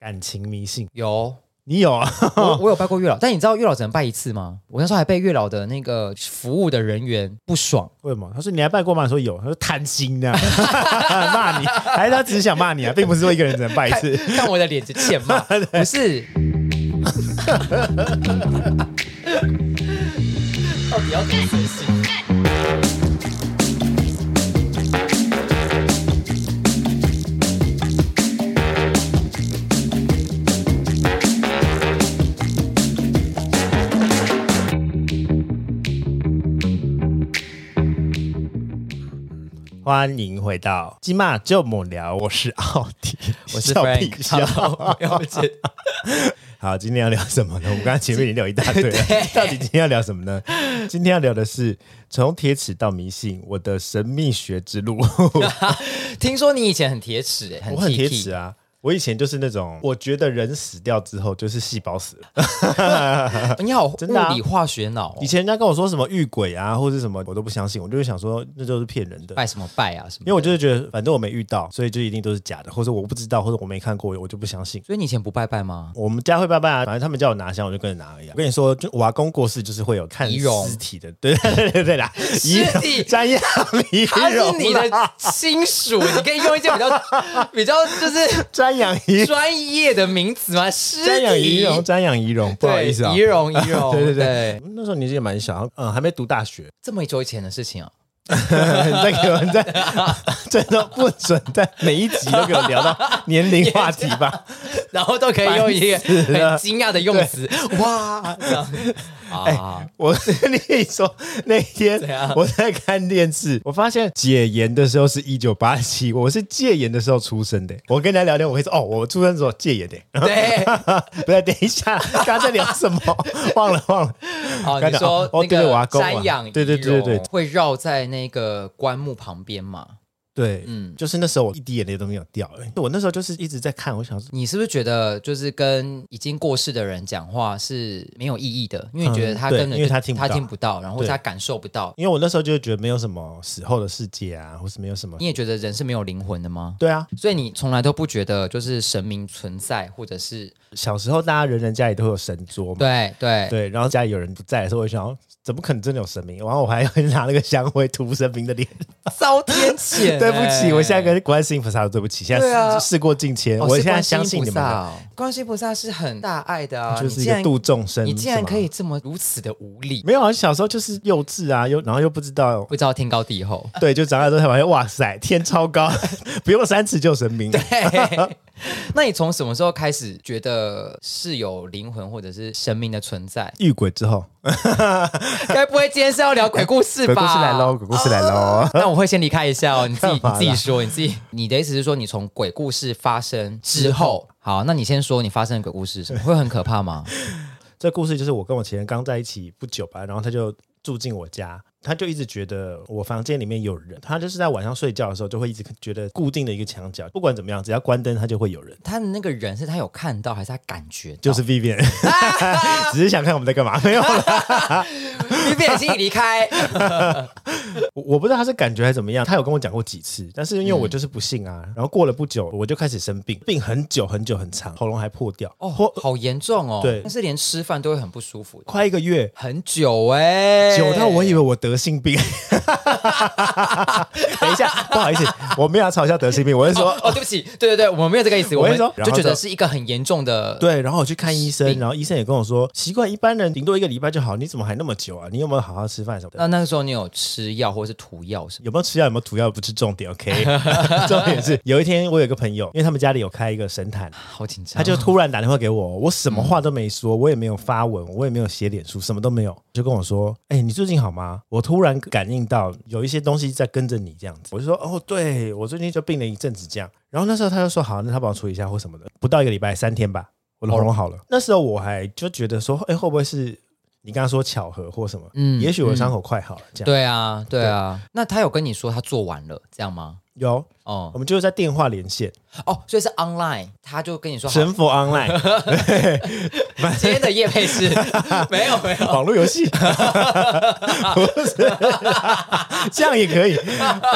感情迷信有。你有啊？我我有拜过月老，但你知道月老只能拜一次吗？我那时候还被月老的那个服务的人员不爽。为什么？他说你还拜过吗？说有。他说贪心的，骂你，还是他只是想骂你啊，并不是说一个人只能拜一次。看，看我的脸就欠骂，不是。到底要干什么欢迎回到今晚就猛聊，我是奥迪，我是 Frank，笑了解。好，今天要聊什么呢？我们刚刚前面已经聊一大堆了，到底今天要聊什么呢？今天要聊的是从铁齿到迷信，我的神秘学之路。听说你以前很铁齿哎，我很铁齿啊。我以前就是那种，我觉得人死掉之后就是细胞死了。你好，真的物理化学脑、哦。以前人家跟我说什么遇鬼啊，或者什么，我都不相信。我就会想说，那就是骗人的。拜什么拜啊什么？因为我就是觉得，反正我没遇到，所以就一定都是假的，或者我不知道，或者我没看过，我就不相信。所以你以前不拜拜吗？我们家会拜拜啊，反正他们叫我拿香，我就跟着拿而已。我跟你说，就我阿公过世，就是会有看尸体的，对 对对对对啦，尸体瞻仰遗容，他是你的亲属，你可以用一些比较比较就是瞻仰仪。专业的名词吗？尸瞻仰仪容，瞻仰仪容，不好意思啊，仪容 仪容，对对对，对。那时候年纪也蛮小，嗯，还没读大学，这么久以前的事情啊。你再给我，再 真的不准在每一集都给我聊到年龄话题吧，然后都可以用一个很惊讶的用词，哇！哎、欸，我跟你说，那天我在看电视，我发现解严的时候是一九八七，我是戒严的时候出生的。我跟人家聊天，我会说哦，我出生的时候戒严的。对，不要等一下，刚刚在聊什么？忘了忘了。哦，你说那个瞻仰，对对对对对，会绕在那个棺木旁边嘛？对，嗯，就是那时候我一滴眼泪都没有掉。我那时候就是一直在看，我想说，你是不是觉得就是跟已经过世的人讲话是没有意义的？因为你觉得他根本因为他听他听不到，然后他感受不到。因为我那时候就觉得没有什么死后的世界啊，或是没有什么。你也觉得人是没有灵魂的吗？对啊，所以你从来都不觉得就是神明存在，或者是小时候大家人人家里都有神桌嘛？对对对，然后家里有人不在的时候，我就想。怎么可能真的有神明？然后我还要拿那个香灰涂神明的脸，遭天谴！对不起，我现在跟观世音菩萨对不起。现在事过境迁，我现在相信你们。观世音菩萨是很大爱的啊，就是一个度众生。你竟然可以这么如此的无礼？没有啊，小时候就是幼稚啊，又然后又不知道不知道天高地厚。对，就长大之后才发现，哇塞，天超高，不用三尺就神明。对。那你从什么时候开始觉得是有灵魂或者是神明的存在？遇鬼之后，该不会今天是要聊鬼故事吧？鬼故事来喽，鬼故事来喽。哦、那我会先离开一下哦，你自己你自己说，你自己你的意思是说，你从鬼故事发生之后，好，那你先说你发生的鬼故事什么？会很可怕吗？这故事就是我跟我前任刚在一起不久吧，然后他就住进我家。他就一直觉得我房间里面有人，他就是在晚上睡觉的时候就会一直觉得固定的一个墙角，不管怎么样，只要关灯，他就会有人。他的那个人是他有看到还是他感觉？就是 Vivian，只是想看我们在干嘛，没有了。Vivian 已经离开，我我不知道他是感觉还是怎么样，他有跟我讲过几次，但是因为我就是不信啊。然后过了不久，我就开始生病，病很久很久很长，喉咙还破掉哦，好严重哦。对，但是连吃饭都会很不舒服，快一个月，很久哎，久到我以为我得。得性病，等一下，不好意思，我没有要嘲笑得性病，我是说，哦，对不起，对对对，我没有这个意思，我是说，就觉得是一个很严重的，对，然后我去看医生，然后医生也跟我说，奇怪一般人顶多一个礼拜就好，你怎么还那么久啊？你有没有好好吃饭什么的？那那个时候你有吃药或者是涂药什么？有没有吃药？有没有涂药？不是重点，OK，重点是有一天我有一个朋友，因为他们家里有开一个神坛，好紧张，他就突然打电话给我，我什么话都没说，我也没有发文，我也没有写脸书，什么都没有，就跟我说，哎，你最近好吗？我突然感应到有一些东西在跟着你这样子，我就说哦，对，我最近就病了一阵子这样。然后那时候他就说好，那他帮我处理一下或什么的。不到一个礼拜，三天吧，我的喉咙好了。那时候我还就觉得说，哎，会不会是你刚刚说巧合或什么？嗯，也许我的伤口快好了这样。对啊，对啊。那他有跟你说他做完了这样吗？有。哦，我们就是在电话连线。哦，所以是 online，他就跟你说神佛 online。今天的夜配是 没有没有。网络游戏，不是。这样也可以。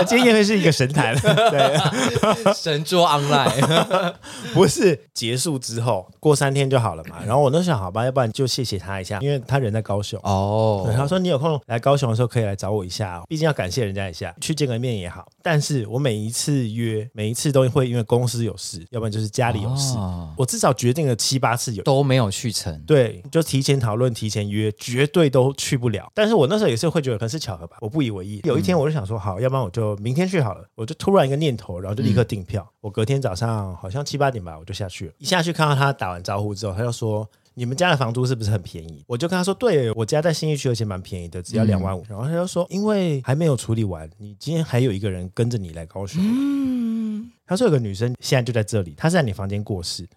今天夜配是一个神坛，对，神桌 online，不是结束之后过三天就好了嘛？然后我那时候好吧，要不然就谢谢他一下，因为他人在高雄。哦。他说你有空来高雄的时候可以来找我一下，毕竟要感谢人家一下，去见个面也好。但是我每一次约，每一次都会因为公司有事，要不然就是家里有事，哦、我至少决定了七八次有都没有去成。对，就提前讨论，提前约，绝对都去不了。但是我那时候也是会觉得可能是巧合吧，我不以为意。有一天我就想说，好，要不然我就明天去好了。我就突然一个念头，然后就立刻订票。嗯、我隔天早上好像七八点吧，我就下去了。一下去看到他打完招呼之后，他就说。你们家的房租是不是很便宜？我就跟他说，对，我家在新义区，而且蛮便宜的，只要两万五。嗯、然后他就说，因为还没有处理完，你今天还有一个人跟着你来高雄。嗯，他说有个女生现在就在这里，她是在你房间过世。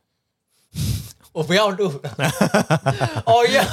我不要录了。哦呀！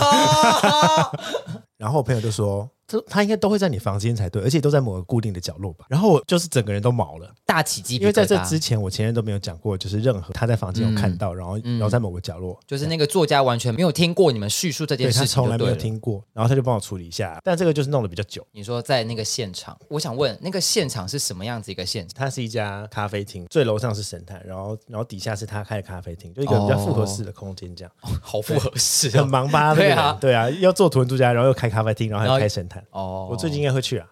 然后我朋友就说。他应该都会在你房间才对，而且都在某个固定的角落吧。然后我就是整个人都毛了，大起鸡皮疙瘩。因为在这之前，我前任都没有讲过，就是任何他在房间有看到，嗯、然后然后在某个角落，就是那个作家完全没有听过你们叙述这件事情，他从来没有听过。然后他就帮我处理一下，但这个就是弄得比较久。你说在那个现场，我想问那个现场是什么样子一个现场？它是一家咖啡厅，最楼上是神探，然后然后底下是他开的咖啡厅，就一个比较复合式的空间，这样、哦哦、好复合式、哦，很忙吧？对啊，对啊，要做图文作家，然后又开咖啡厅，然后还要开神坛。哦，我最近。应该会去啊！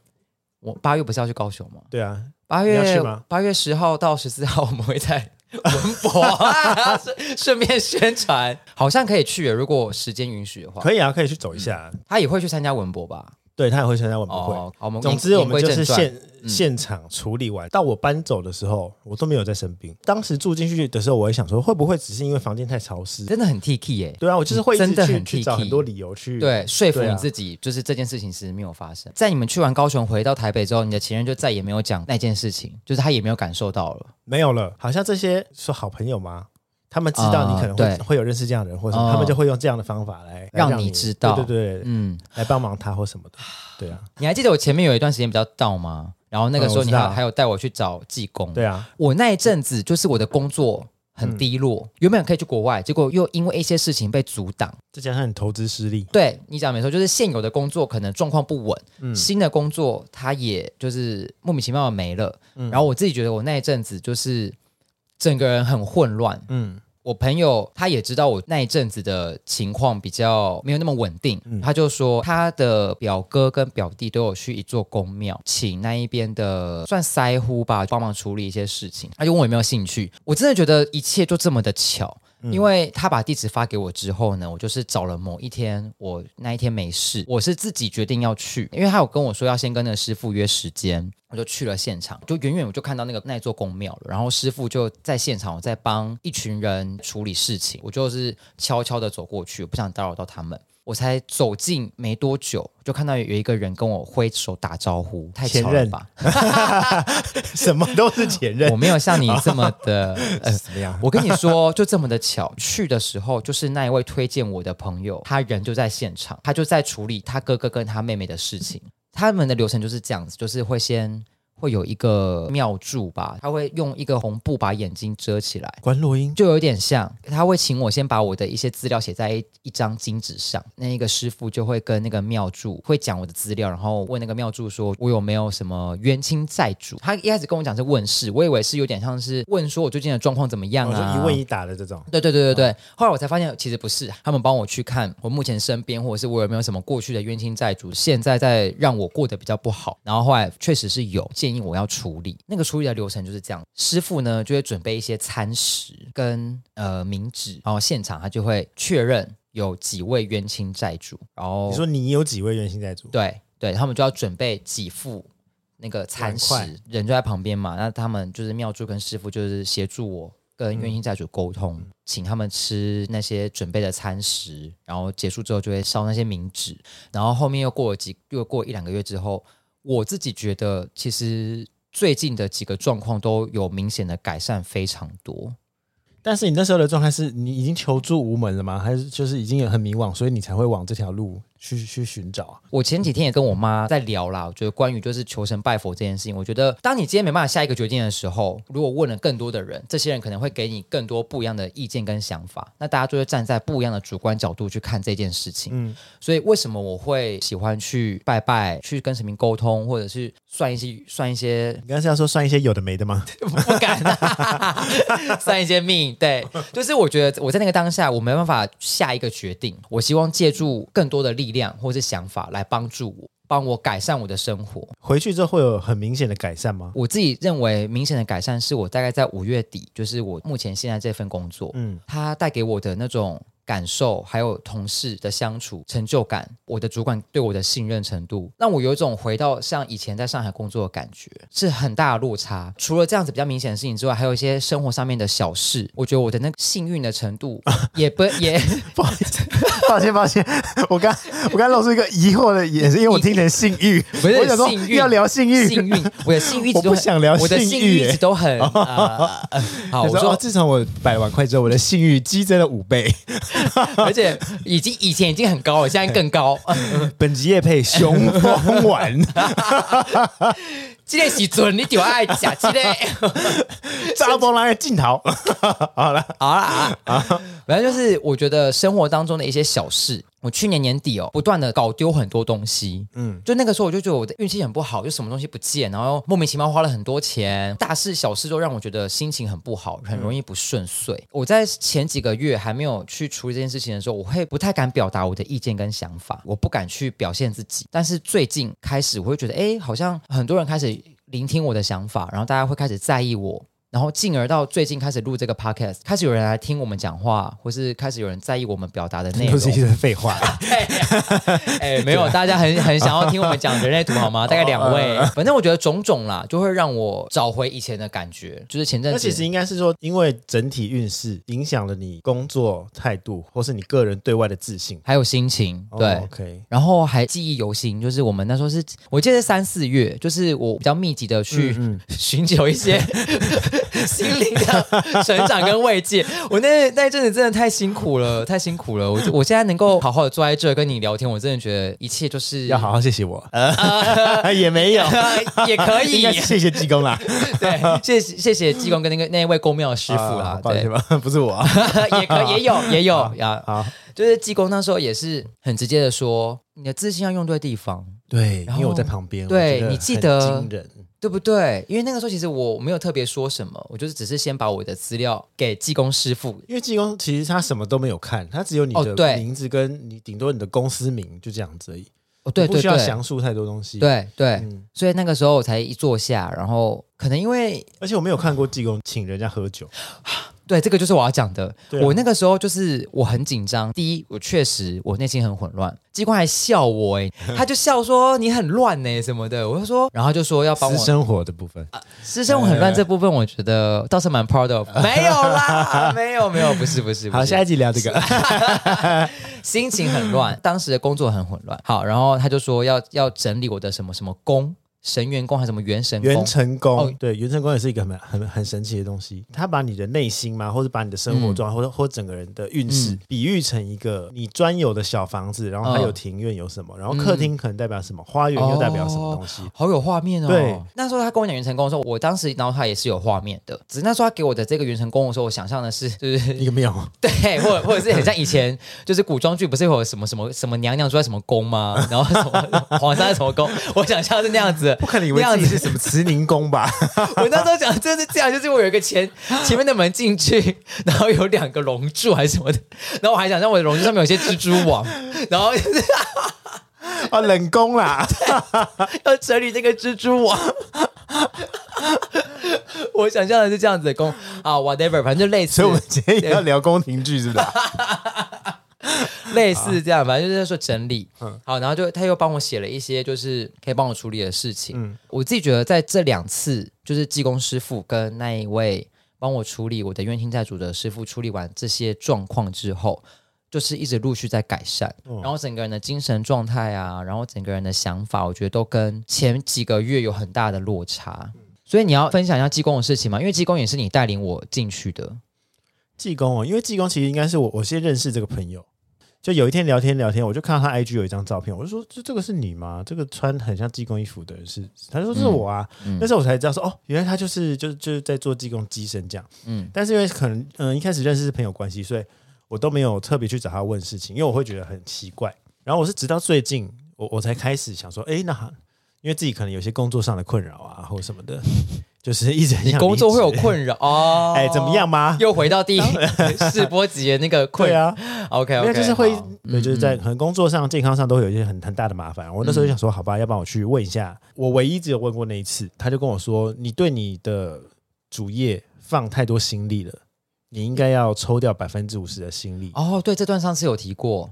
我八月不是要去高雄吗？对啊，八月八月十号到十四号，我们会在 文博 顺便宣传，好像可以去。如果时间允许的话，可以啊，可以去走一下。他也会去参加文博吧？对，他也会参加晚博会。好，我们总之我们就是现。现场处理完，到我搬走的时候，我都没有在生病。当时住进去的时候，我也想说，会不会只是因为房间太潮湿？真的很 T K 耶。对啊，我就是会真的很 K，找很多理由去对说服你自己，就是这件事情是没有发生。在你们去完高雄回到台北之后，你的前任就再也没有讲那件事情，就是他也没有感受到了，没有了。好像这些是好朋友吗？他们知道你可能会会有认识这样的人，或者他们就会用这样的方法来让你知道，对对对，嗯，来帮忙他或什么的。对啊，你还记得我前面有一段时间比较倒吗？然后那个时候你还还有带我去找技工，对啊，我那一阵子就是我的工作很低落，原本可以去国外，结果又因为一些事情被阻挡，再加上你投资失利，对你讲没错，就是现有的工作可能状况不稳，嗯，新的工作它也就是莫名其妙的没了，然后我自己觉得我那一阵子就是整个人很混乱，嗯。我朋友他也知道我那一阵子的情况比较没有那么稳定，嗯、他就说他的表哥跟表弟都有去一座宫庙，请那一边的算腮乎吧帮忙处理一些事情，他就问我有没有兴趣。我真的觉得一切就这么的巧。因为他把地址发给我之后呢，我就是找了某一天，我那一天没事，我是自己决定要去，因为他有跟我说要先跟那个师傅约时间，我就去了现场，就远远我就看到那个那座宫庙了，然后师傅就在现场，我在帮一群人处理事情，我就是悄悄的走过去，我不想打扰到他们。我才走近没多久，就看到有一个人跟我挥手打招呼，太巧了吧？什么都是前任，我没有像你这么的 呃，怎么样？我跟你说，就这么的巧，去的时候就是那一位推荐我的朋友，他人就在现场，他就在处理他哥哥跟他妹妹的事情。他们的流程就是这样子，就是会先。会有一个庙祝吧，他会用一个红布把眼睛遮起来，观落阴就有点像。他会请我先把我的一些资料写在一,张金纸上，那一个师傅就会跟那个庙祝会讲我的资料，然后问那个庙祝说我有没有什么冤亲债主。他一开始跟我讲是问事，我以为是有点像是问说我最近的状况怎么样啊，一问一答的这种。对对对对对。哦、后来我才发现其实不是，他们帮我去看我目前身边或者是我有没有什么过去的冤亲债主，现在在让我过得比较不好。然后后来确实是有建议我要处理。那个处理的流程就是这样，师傅呢就会准备一些餐食跟呃冥纸，然后现场他就会确认有几位冤亲债主。然后你说你有几位冤亲债主？对对，他们就要准备几副那个餐食，人就在旁边嘛。那他们就是妙珠跟师傅就是协助我跟冤亲债主沟通，嗯、请他们吃那些准备的餐食，然后结束之后就会烧那些冥纸。然后后面又过了几又过一两个月之后，我自己觉得其实。最近的几个状况都有明显的改善，非常多。但是你那时候的状态是你已经求助无门了吗？还是就是已经也很迷惘，所以你才会往这条路去去寻找啊？我前几天也跟我妈在聊啦，我觉得关于就是求神拜佛这件事情，我觉得当你今天没办法下一个决定的时候，如果问了更多的人，这些人可能会给你更多不一样的意见跟想法，那大家就会站在不一样的主观角度去看这件事情。嗯，所以为什么我会喜欢去拜拜，去跟神明沟通，或者是算一些算一些？你刚才是要说算一些有的没的吗？不敢、啊，算一些命。对，就是我觉得我在那个当下，我没办法下一个决定，我希望借助更多的力。力量或是想法来帮助我，帮我改善我的生活。回去之后会有很明显的改善吗？我自己认为明显的改善是我大概在五月底，就是我目前现在这份工作，嗯，它带给我的那种。感受还有同事的相处成就感，我的主管对我的信任程度，让我有一种回到像以前在上海工作的感觉，是很大的落差。除了这样子比较明显的事情之外，还有一些生活上面的小事，我觉得我的那个幸运的程度也不 也不好意思，抱歉抱歉，我刚我刚露出一个疑惑的眼神，因为我听成性欲，不是幸运要聊性欲，幸运，我的幸运 我不想聊我的幸运一直都很、呃、好。我说，说自从我摆了碗筷之后，我的性欲激增了五倍。而且已经以前已经很高了，现在更高。本集业配雄风丸，这个时阵你就爱吃这个，查甫人的镜头。好了好了啊啊，反正就是我觉得生活当中的一些小事。我去年年底哦，不断的搞丢很多东西，嗯，就那个时候我就觉得我的运气很不好，就什么东西不见，然后莫名其妙花了很多钱，大事小事都让我觉得心情很不好，很容易不顺遂。嗯、我在前几个月还没有去处理这件事情的时候，我会不太敢表达我的意见跟想法，我不敢去表现自己。但是最近开始，我会觉得，哎，好像很多人开始聆听我的想法，然后大家会开始在意我。然后进而到最近开始录这个 podcast，开始有人来听我们讲话，或是开始有人在意我们表达的内容。都是一些废话。哎，没有，大家很很想要听我们讲人类图好吗？大概两 位，反正我觉得种种啦，就会让我找回以前的感觉。就是前阵子，那其实应该是说，因为整体运势影响了你工作态度，或是你个人对外的自信，还有心情。对、oh,，OK。然后还记忆犹新，就是我们那时候是，我记得是三四月，就是我比较密集的去 寻求一些。心灵的成长跟慰藉，我那那一阵子真的太辛苦了，太辛苦了。我我现在能够好好的坐在这跟你聊天，我真的觉得一切就是要好好谢谢我。呃，也没有，也可以谢谢济公啦。对，谢谢谢谢济公跟那个那一位宫庙师傅啦。对吧？不是我，也可也有也有呀。好，就是济公那时候也是很直接的说，你的自信要用对地方。对，因为我在旁边。对，你记得。对不对？因为那个时候其实我没有特别说什么，我就是只是先把我的资料给技工师傅。因为技工其实他什么都没有看，他只有你的名字跟你顶多你的公司名就这样子而已。哦，对，不需要详述太多东西。对对，嗯，所以那个时候我才一坐下，然后可能因为而且我没有看过技工请人家喝酒。对，这个就是我要讲的。啊、我那个时候就是我很紧张。第一，我确实我内心很混乱。机关还笑我，哎，他就笑说你很乱呢什么的。我就说，然后就说要帮我私生活的部分，啊、私生活很乱这部分，我觉得倒是蛮 proud of。没有啦，没有没有，不是不是。不是好，下一集聊这个。心情很乱，当时的工作很混乱。好，然后他就说要要整理我的什么什么宫。神元宫还是什么元神宫？元成宫、哦、对，元成宫也是一个很很很神奇的东西。它把你的内心嘛，或者把你的生活状态，嗯、或者或者整个人的运势，嗯、比喻成一个你专有的小房子，然后它有庭院有什么，然后客厅可能代表什么，嗯、花园又代表什么东西，哦、好有画面哦。对，那时候他跟我讲元成宫的时候，我当时然后他也是有画面的。只是那时候他给我的这个元成宫的时候，我想象的是就是一个庙，对，或者或者是很像以前就是古装剧，不是有什么什么什么娘娘住在什么宫吗？然后什么皇上在什么宫？我想象是那样子，不可能以为自己。是什么慈宁宫吧？我那时候讲真的是这样，就是我有一个前 前面的门进去，然后有两个龙柱还是什么的，然后我还想让我的龙柱上面有些蜘蛛网，然后啊冷宫啦，要整理这个蜘蛛网。我想象的是这样子的宫啊，whatever，反正就类似。所以我们今天也要聊宫廷剧，是不是？类似这样，反正就是说整理，嗯，好，然后就他又帮我写了一些，就是可以帮我处理的事情。嗯，我自己觉得在这两次，就是济公师傅跟那一位帮我处理我的冤亲债主的师傅处理完这些状况之后，就是一直陆续在改善，然后整个人的精神状态啊，然后整个人的想法，我觉得都跟前几个月有很大的落差。所以你要分享一下济公的事情吗？因为济公也是你带领我进去的。济公哦，因为济公其实应该是我我先认识这个朋友。就有一天聊天聊天，我就看到他 IG 有一张照片，我就说这这个是你吗？这个穿很像技工衣服的人是？他就说是我啊。那时候我才知道说哦，原来他就是就是就是在做技工机身这样。嗯，但是因为可能嗯一开始认识是朋友关系，所以我都没有特别去找他问事情，因为我会觉得很奇怪。然后我是直到最近，我我才开始想说，哎，那因为自己可能有些工作上的困扰啊，或什么的。就是一直你工作会有困扰 哦，哎，怎么样吗？又回到第一试播集的那个困扰啊。OK OK，就是会，对就是在可能工作上、健康上都会有一些很很大的麻烦。我那时候就想说，好吧，要帮我去问一下。我唯一只有问过那一次，他就跟我说，你对你的主业放太多心力了，你应该要抽掉百分之五十的心力。哦，对，这段上次有提过，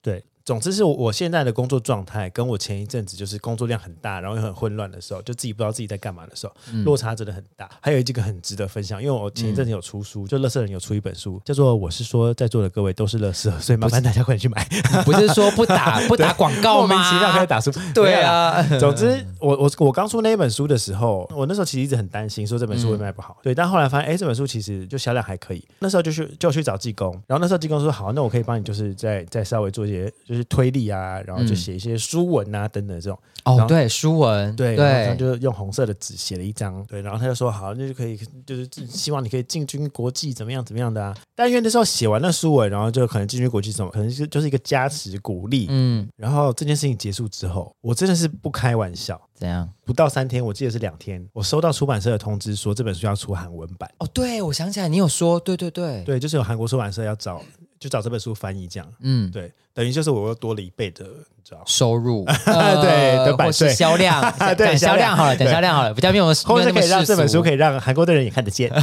对。总之是我现在的工作状态，跟我前一阵子就是工作量很大，然后又很混乱的时候，就自己不知道自己在干嘛的时候，嗯、落差真的很大。还有一个很值得分享，因为我前一阵子有出书，嗯、就乐色人有出一本书，叫做《我是说在座的各位都是乐色》，所以麻烦大家快点去买。不是说不打 不打广告吗？莫名其妙开始打书。对啊。总之，我我我刚出那一本书的时候，我那时候其实一直很担心，说这本书会卖不好。嗯、对，但后来发现，哎，这本书其实就销量还可以。那时候就去就去找技工，然后那时候技工说好，那我可以帮你，就是再再稍微做一些就是推力啊。然后就写一些书文啊等等这种哦，对书文对，然后就用红色的纸写了一张对，然后他就说好，那就可以就是希望你可以进军国际怎么样怎么样的啊。但因为那时候写完了书文，然后就可能进军国际什么，可能就就是一个加持鼓励。嗯，然后这件事情结束之后，我真的是不开玩笑，怎样？不到三天，我记得是两天，我收到出版社的通知说这本书要出韩文版。哦，对，我想起来你有说，对对对对，就是有韩国出版社要找。就找这本书翻译这样，嗯，对，等于就是我又多了一倍的，你知道收入，对，的版税。销量，对，销量。好了，等销量好了，比较没有，后面可以让这本书可以让韩国的人也看得见，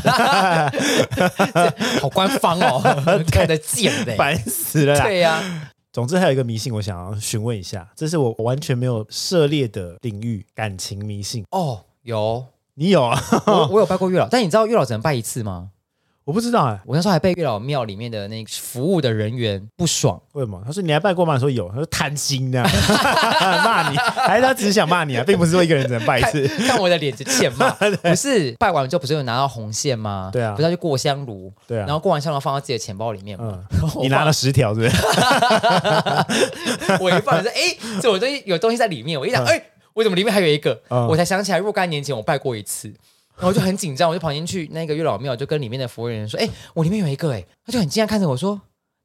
好官方哦，看得见的，烦死了，对呀。总之还有一个迷信，我想要询问一下，这是我完全没有涉猎的领域，感情迷信。哦，有，你有啊？我有拜过月老，但你知道月老只能拜一次吗？我不知道哎、欸，我那时候还被月老庙里面的那个服务的人员不爽，为什么？他说你来拜过吗？说有，他说贪心的，骂你，还是他只是想骂你啊，并不是说一个人只能拜一次，看，看我的脸就欠骂，不是拜完之后不是有拿到红线吗？对啊，不是要去过香炉，对啊，然后过完香炉放到自己的钱包里面嘛，嗯、你拿了十条是不是？我一放说哎，这我东西有东西在里面，我一想哎，为、嗯、什么里面还有一个？嗯、我才想起来若干年前我拜过一次。然后我就很紧张，我就跑进去那个月老庙，就跟里面的服务人员说：“哎，我里面有一个。”哎，他就很惊讶看着我说。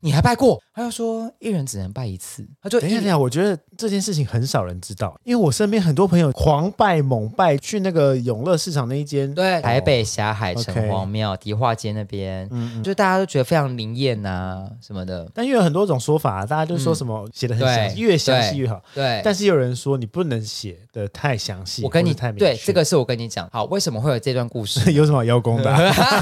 你还拜过？他就说一人只能拜一次。他就等一下，等一下，我觉得这件事情很少人知道，因为我身边很多朋友狂拜猛拜，去那个永乐市场那一间，对，台北霞海城隍庙迪化街那边，嗯，就大家都觉得非常灵验呐什么的。但因为有很多种说法，大家就说什么写的很详细，越详细越好。对，但是有人说你不能写的太详细，我跟你太明对，这个是我跟你讲，好，为什么会有这段故事？有什么邀功的？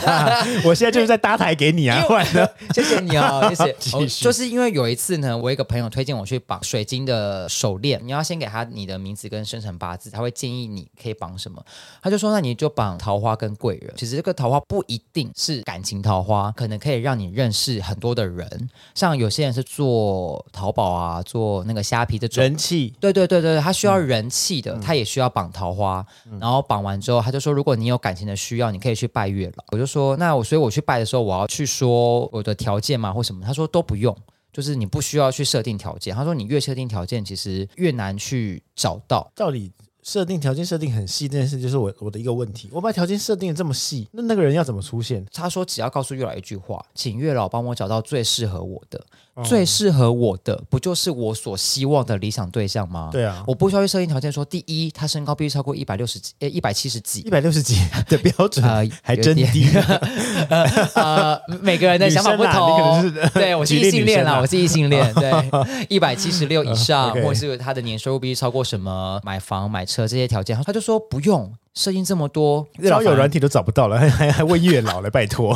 我现在就是在搭台给你啊，不然呢？谢谢你哦，谢谢，就是。因为有一次呢，我一个朋友推荐我去绑水晶的手链，你要先给他你的名字跟生辰八字，他会建议你可以绑什么。他就说，那你就绑桃花跟贵人。其实这个桃花不一定是感情桃花，可能可以让你认识很多的人。像有些人是做淘宝啊，做那个虾皮这种人气，对对对对，他需要人气的，嗯、他也需要绑桃花。嗯、然后绑完之后，他就说，如果你有感情的需要，你可以去拜月老。我就说，那我所以我去拜的时候，我要去说我的条件嘛，或什么？他说都不用。就是你不需要去设定条件，他说你越设定条件，其实越难去找到。到底设定条件设定很细这件事，就是我我的一个问题。我把条件设定的这么细，那那个人要怎么出现？他说只要告诉月老一句话，请月老帮我找到最适合我的。最适合我的，不就是我所希望的理想对象吗？对啊，我不需要去设定条件，说第一，他身高必须超过一百六十几，呃，一百七十几，一百六十几的标准啊，还真低。呃，每个人的想法不同，对，我是异性恋啦，我是异性恋，对，一百七十六以上，或者是他的年收入必须超过什么，买房买车这些条件，他就说不用设定这么多，月老有软体都找不到了，还 还还问月老了，拜托。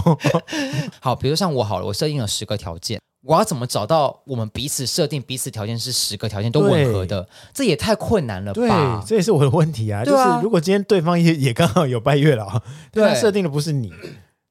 好，比如像我好了，我设定了十个条件。我要怎么找到我们彼此设定彼此条件是十个条件都吻合的？这也太困难了吧？对，这也是我的问题啊。就是如果今天对方也也刚好有拜月老，对，他设定的不是你，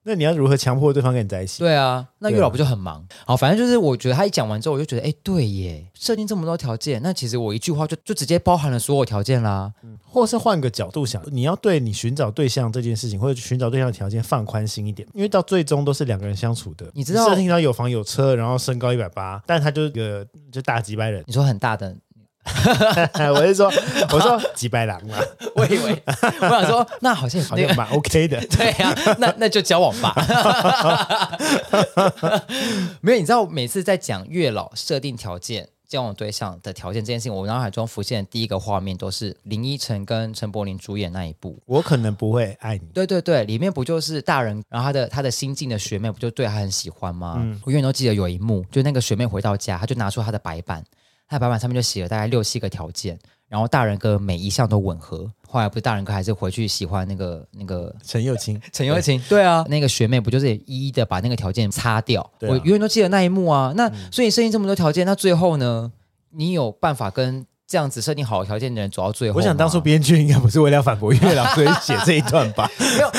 那你要如何强迫对方跟你在一起？对啊，那月老不就很忙？好、啊，反正就是我觉得他一讲完之后，我就觉得，哎，对耶，设定这么多条件，那其实我一句话就就直接包含了所有条件啦。嗯，或是换个角度想，你要对你寻找对象这件事情，或者寻找对象的条件放宽心一点，因为到最终都是两个人相处的。你知道，设定到有房有车，然后身高一百八，但他就是个就大几百人。你说很大的。我是说，我说几百狼嘛，我以为我想说，那好像好像蛮 OK 的，对呀、啊，那那就交往吧。没有，你知道，每次在讲月老设定条件、交往对象的条件这件事情，我脑海中浮现的第一个画面都是林依晨跟陈柏霖主演那一部。我可能不会爱你。对对对，里面不就是大人，然后他的他的新进的学妹不就对他很喜欢吗？嗯、我永远都记得有一幕，就那个学妹回到家，他就拿出他的白板。他白板上面就写了大概六七个条件，然后大人哥每一项都吻合。后来不是大人哥还是回去喜欢那个那个陈又青，陈又青，对啊，那个学妹不就是也一一的把那个条件擦掉？啊、我永远都记得那一幕啊。那、嗯、所以你设定这么多条件，那最后呢？你有办法跟？这样子设定好条件的人走到最后，我想当初编剧应该不是为了反驳月老，所以写这一段吧？没有，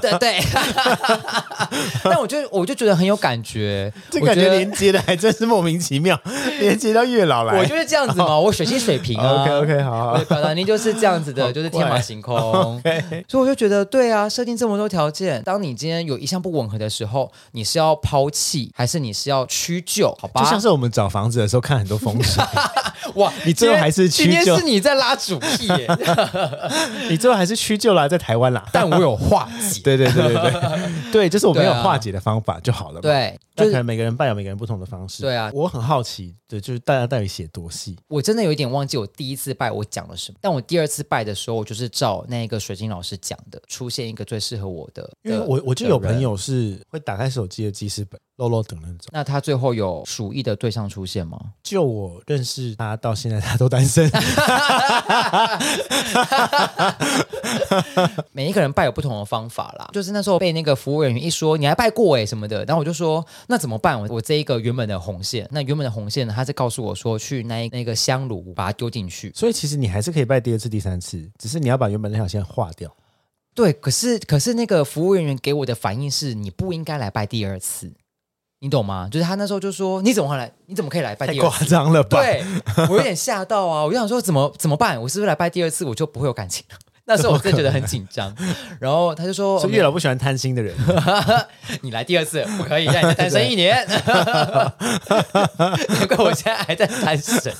对 对。但我就我就觉得很有感觉，这感觉连接的还真是莫名其妙，连接到月老来。我就是这样子嘛，我水星水平啊。OK OK，好，好，表达您就是这样子的，就是天马行空。所以我就觉得，对啊，设定这么多条件，当你今天有一项不吻合的时候，你是要抛弃，还是你是要屈就？好吧，就像是我们找房子的时候看很多风水，哇，你最后还。是屈就，今天是你在拉主 key 耶，你最后还是屈就了，在台湾啦。但我有化解，对对对对对，对，就是我没有化解的方法就好了嘛。对，但可能每个人拜有每个人不同的方式。对啊，我很好奇的就是大家到底写多细？我真的有一点忘记我第一次拜我讲了什么，但我第二次拜的时候，我就是照那个水晶老师讲的，出现一个最适合我的。因为我我就有朋友是会打开手机的记事本。漏漏等那种，那他最后有鼠疫的对象出现吗？就我认识他到现在，他都单身。每一个人拜有不同的方法啦。就是那时候被那个服务人员一说，你还拜过哎什么的，然后我就说那怎么办？我我这一个原本的红线，那原本的红线呢？他是告诉我说去那那个香炉把它丢进去。所以其实你还是可以拜第二次、第三次，只是你要把原本那条线划掉。对，可是可是那个服务人员给我的反应是，你不应该来拜第二次。你懂吗？就是他那时候就说：“你怎么会来？你怎么可以来拜第二次？”太夸张了吧？对，我有点吓到啊！我就想说，怎么怎么办？我是不是来拜第二次我就不会有感情了？那时候我真的觉得很紧张。然后他就说：“是月老不喜欢贪心的人，你来第二次不可以，让你再单身一年。对”难怪我现在还在单身。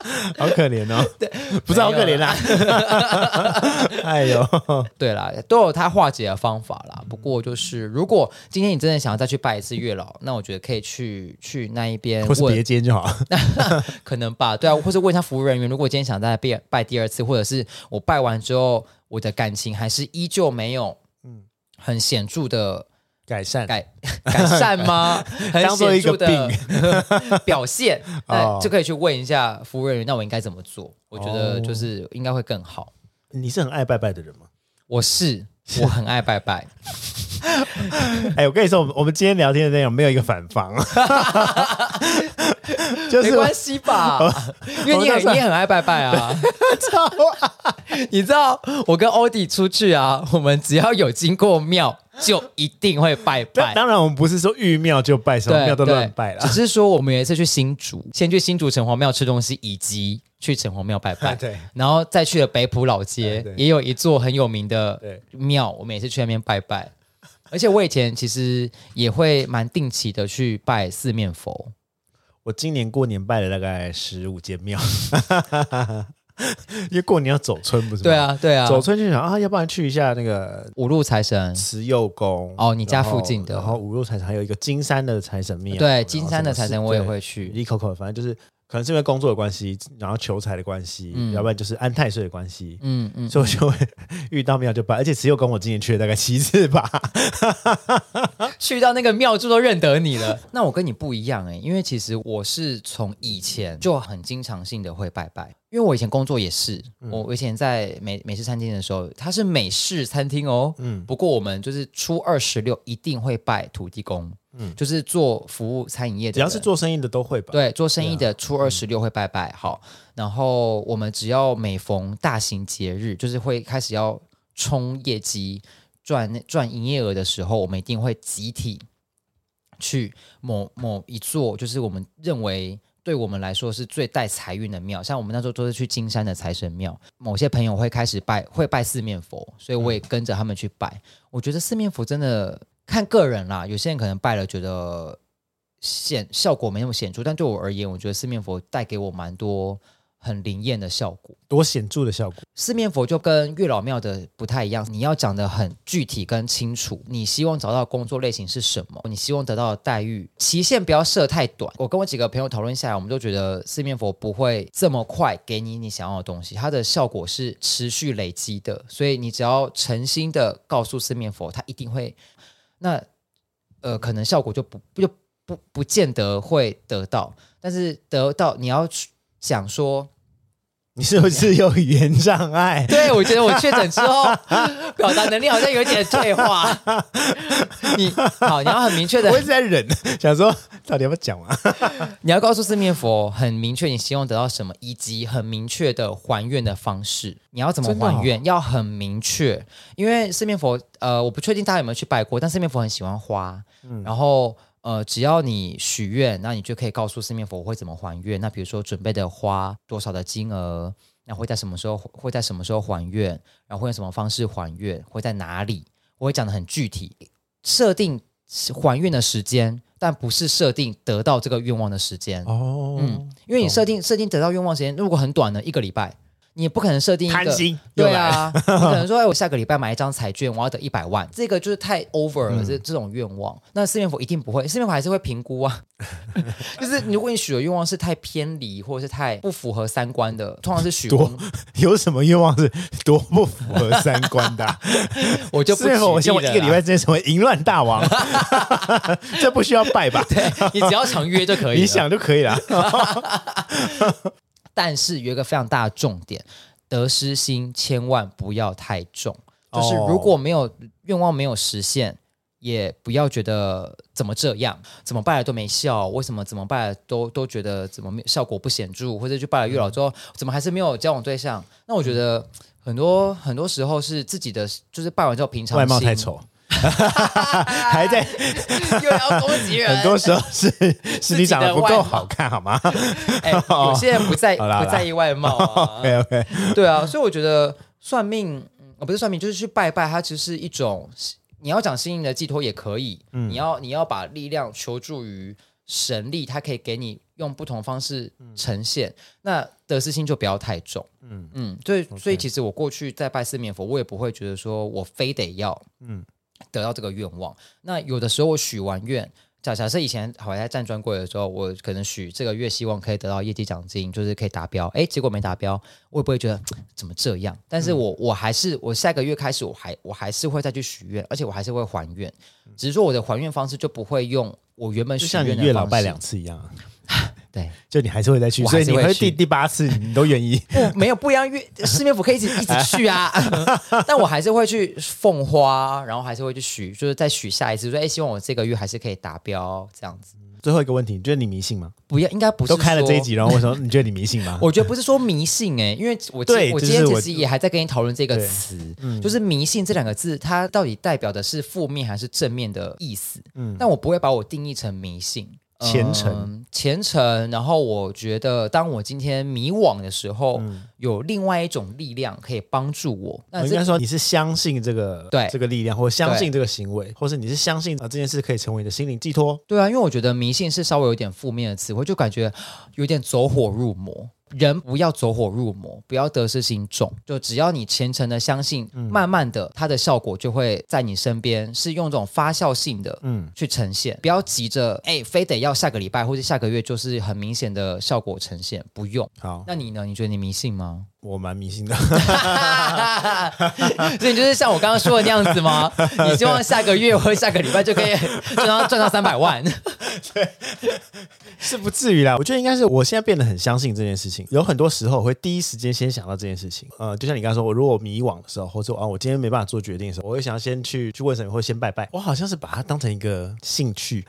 好可怜哦，对，不是好可怜啦。哎呦，对啦，都有他化解的方法啦。不过就是，如果今天你真的想要再去拜一次月老，那我觉得可以去去那一边，或是别间就好。可能吧，对啊，或者问一下服务人员，如果今天想再拜拜第二次，或者是我拜完之后，我的感情还是依旧没有嗯很显著的。改善改 改善吗？当做一个病 表现，那就可以去问一下服务人员，那我应该怎么做？我觉得就是应该会更好。你是很爱拜拜的人吗？我是，我很爱拜拜。哎，我跟你说，我们我们今天聊天的内容没有一个反方，就是没关系吧？因为你很你也很爱拜拜啊。你知道我跟欧弟出去啊，我们只要有经过庙。就一定会拜拜。当然，我们不是说遇庙就拜，什么庙都乱拜了。只是说，我们有一次去新竹，先去新竹城隍庙吃东西，以及去城隍庙拜拜。对，然后再去了北浦老街，也有一座很有名的庙，我们也是去那边拜拜。而且我以前其实也会蛮定期的去拜四面佛。我今年过年拜了大概十五间庙。因为过年要走村，不是吗？对啊，对啊，走村就想啊，要不然去一下那个五路财神慈幼宫哦，你家附近的。然后五路财神还有一个金山的财神庙，对，金山的财神我也会去。一口口，反正就是可能是因为工作的关系，然后求财的关系，嗯、要不然就是安太岁的关系，嗯嗯，所以我就会遇到庙就拜，而且只有跟我今年去了大概七次吧，去到那个庙祝都认得你了。那我跟你不一样哎、欸，因为其实我是从以前就很经常性的会拜拜。因为我以前工作也是，我我以前在美美式餐厅的时候，它是美式餐厅哦。嗯，不过我们就是初二十六一定会拜土地公，嗯，就是做服务餐饮业的，只要是做生意的都会拜。对，做生意的初二十六会拜拜。好，然后我们只要每逢大型节日，就是会开始要冲业绩。赚赚营业额的时候，我们一定会集体去某某一座，就是我们认为。对我们来说是最带财运的庙，像我们那时候都是去金山的财神庙。某些朋友会开始拜，会拜四面佛，所以我也跟着他们去拜。嗯、我觉得四面佛真的看个人啦，有些人可能拜了觉得显效果没那么显著，但对我而言，我觉得四面佛带给我蛮多。很灵验的效果，多显著的效果。四面佛就跟月老庙的不太一样，你要讲得很具体跟清楚。你希望找到工作类型是什么？你希望得到的待遇期限不要设太短。我跟我几个朋友讨论下来，我们都觉得四面佛不会这么快给你你想要的东西，它的效果是持续累积的。所以你只要诚心的告诉四面佛，它一定会。那呃，可能效果就不就不不，不见得会得到，但是得到你要去。想说，你是不是有语言障碍？对，我觉得我确诊之后，表达能力好像有点退化。你好，你要很明确的，我一直在忍，想说到底要不要讲啊？你要告诉四面佛很明确，你希望得到什么，以及很明确的还愿的方式。你要怎么还愿？哦、要很明确，因为四面佛，呃，我不确定大家有没有去拜过，但四面佛很喜欢花，嗯、然后。呃，只要你许愿，那你就可以告诉四面佛会怎么还愿。那比如说准备的花多少的金额，那会在什么时候会在什么时候还愿，然后会用什么方式还愿，会在哪里？我会讲的很具体，设定还愿的时间，但不是设定得到这个愿望的时间。哦，嗯，因为你设定设定得到愿望时间，如果很短呢一个礼拜。你也不可能设定一个，贪心，对啊，你可能说，哎，我下个礼拜买一张彩券，我要得一百万，这个就是太 over 了，这、嗯、这种愿望。那四面佛一定不会，四面佛还是会评估啊。就是如果你许的愿望是太偏离，或者是太不符合三观的，通常是许多有什么愿望是多不符合三观的？我就不许我希望一个礼拜之内成为淫乱大王，这不需要拜吧？对，你只要常约就可以，你想就可以了。但是有一个非常大的重点，得失心千万不要太重。就是如果没有愿望没有实现，也不要觉得怎么这样，怎么拜了都没效，为什么怎么拜了都都觉得怎么效果不显著，或者就拜了月老之后，怎么还是没有交往对象？那我觉得很多很多时候是自己的，就是拜完之后平常外貌太丑。还在 又要攻击人，很多时候是是你长得不够好看，好吗？哎、欸，有些人不在不在意外貌啊。OK OK，对啊，所以我觉得算命，呃，不是算命，就是去拜拜，它其实是一种你要讲心灵的寄托也可以。嗯，你要你要把力量求助于神力，它可以给你用不同方式呈现。嗯、那得失心就不要太重。嗯嗯，所以所以其实我过去在拜四面佛，我也不会觉得说我非得要嗯。得到这个愿望，那有的时候我许完愿，假假设以前好像在站专柜的时候，我可能许这个月希望可以得到业绩奖金，就是可以达标，诶，结果没达标，我也不会觉得怎么这样，但是我我还是我下个月开始我还我还是会再去许愿，而且我还是会还愿，只是说我的还愿方式就不会用我原本许愿的方式，像你月老拜两次一样。对，就你还是会再去，所以你会第第八次你都愿意？不，没有不一样，月四 面佛可以一直一直去啊。但我还是会去奉花，然后还是会去许，就是再许下一次，说哎，希望我这个月还是可以达标这样子。最后一个问题，你觉得你迷信吗？不要，应该不是。都开了这一集，然后为什么你觉得你迷信吗？我觉得不是说迷信哎、欸，因为我对我今天其实也还在跟你讨论这个词，嗯、就是迷信这两个字，它到底代表的是负面还是正面的意思？嗯，但我不会把我定义成迷信。虔诚、嗯，虔诚。然后我觉得，当我今天迷惘的时候，嗯、有另外一种力量可以帮助我。那应该说，你是相信这个对这个力量，或相信这个行为，或是你是相信啊这件事可以成为你的心灵寄托？对啊，因为我觉得迷信是稍微有点负面的词，汇就感觉有点走火入魔。人不要走火入魔，不要得失心重，就只要你虔诚的相信，嗯、慢慢的，它的效果就会在你身边，是用这种发酵性的，嗯，去呈现。不要急着，哎、欸，非得要下个礼拜或者下个月就是很明显的效果呈现，不用。好，那你呢？你觉得你迷信吗？我蛮迷信的，所以你就是像我刚刚说的那样子吗？你希望下个月或者下个礼拜就可以 赚到赚到三百万？对，是不至于啦。我觉得应该是我现在变得很相信这件事情。有很多时候我会第一时间先想到这件事情。呃，就像你刚刚说，我如果迷惘的时候，或者啊，我今天没办法做决定的时候，我会想要先去去问神，或先拜拜。我好像是把它当成一个兴趣。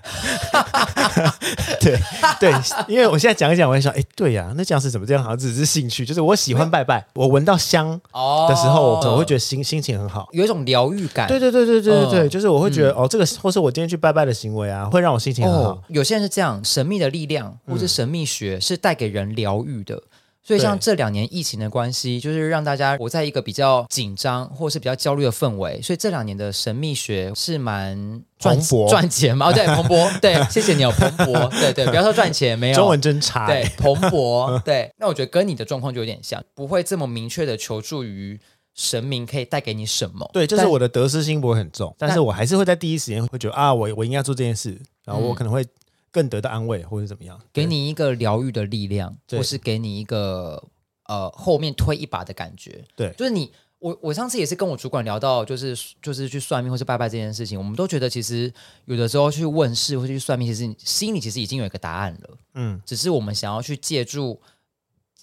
对对，因为我现在讲一讲，我会想，哎，对呀，那这样是怎么这样？好像只是兴趣，就是我喜欢拜。拜拜，我闻到香的时候，我会觉得心心情很好，有一种疗愈感。对对对对对对对，就是我会觉得哦，这个或是我今天去拜拜的行为啊，会让我心情很好。有些人是这样，神秘的力量或是神秘学是带给人疗愈的。所以像这两年疫情的关系，就是让大家活在一个比较紧张或是比较焦虑的氛围。所以这两年的神秘学是蛮赚赚钱嘛？哦，对，蓬勃，对，谢谢你哦，蓬勃，对对，不要说赚钱，没有中文真差，对，蓬勃，对。那我觉得跟你的状况就有点像，不会这么明确的求助于神明可以带给你什么。对，就是我的得失心不会很重，但，但是我还是会在第一时间会觉得啊，我我应该做这件事，然后我可能会。更得到安慰，或者怎么样，给你一个疗愈的力量，或是给你一个呃后面推一把的感觉。对，就是你我我上次也是跟我主管聊到，就是就是去算命或是拜拜这件事情，我们都觉得其实有的时候去问事或者去算命，其实心里其实已经有一个答案了。嗯，只是我们想要去借助。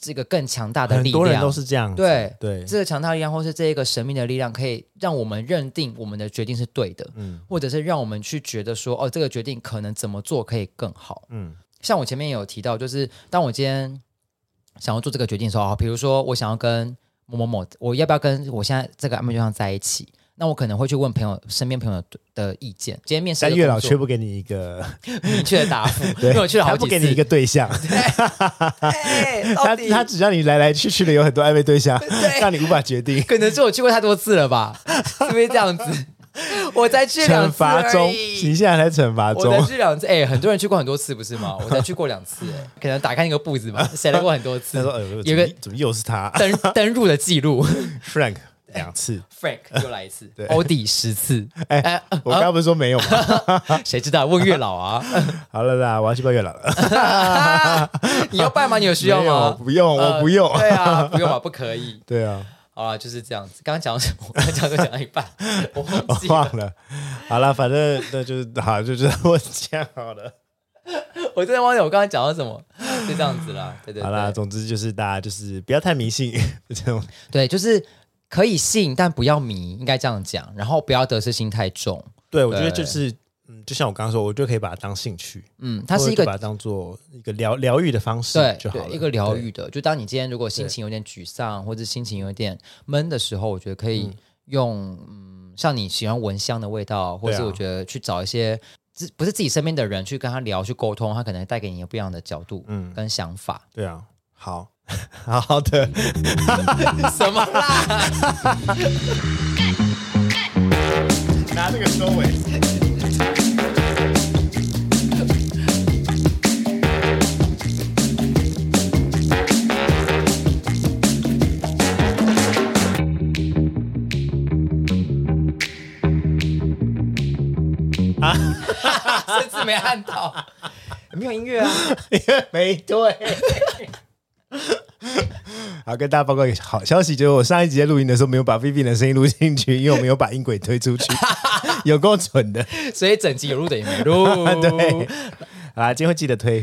这个更强大的力量，很多人都是这样。对对，这个强大力量，或是这一个神秘的力量，可以让我们认定我们的决定是对的，嗯，或者是让我们去觉得说，哦，这个决定可能怎么做可以更好，嗯。像我前面也有提到，就是当我今天想要做这个决定的时候，比如说我想要跟某某某，我要不要跟我现在这个暧昧对象在一起？那我可能会去问朋友身边朋友的意见。今天面试，但月老却不给你一个 明确的答复，因为我去了好几次，不给你一个对象。他他只让你来来去去的有很多暧昧对象，让你无法决定。可能是我去过太多次了吧，是不是这样子？我才去两次。惩罚中，你现在才惩罚中。我才去两次，哎，很多人去过很多次，不是吗？我才去过两次，哎，可能打开那个簿子吧，写了过很多次。有个怎么又是他登登入的记录，Frank。两次，Frank 又来一次，欧弟十次。哎，我刚刚不是说没有吗？谁知道？问月老啊。好了啦，我要去拜月老了。你要拜吗？你有需要吗？不用，我不用。对啊，不用啊，不可以。对啊。好了，就是这样子。刚刚讲什么？我刚刚讲讲到一半，我忘了。好了，反正那就是好，就是我讲好了。我真的忘记我刚刚讲到什么，就这样子啦。对对。好啦，总之就是大家就是不要太迷信这种。对，就是。可以信，但不要迷，应该这样讲。然后不要得失心太重。对，我觉得就是，嗯，就像我刚刚说，我就可以把它当兴趣，嗯，它是一个把它当做一个疗疗愈的方式，对，就好了。一个疗愈的，就当你今天如果心情有点沮丧，或者心情有点闷的时候，我觉得可以用，嗯，像你喜欢闻香的味道，或是我觉得去找一些自不是自己身边的人去跟他聊，去沟通，他可能带给你不一样的角度，嗯，跟想法。对啊，好。好的，什么啦？拿这个收尾。啊，这次没按到，有没有音乐啊？没对。好，跟大家报告一个好消息，就是我上一集在录音的时候没有把 Vivian 的声音录进去，因为我没有把音轨推出去，有够蠢的，所以整集有录的也没录。对，啊，今天会记得推。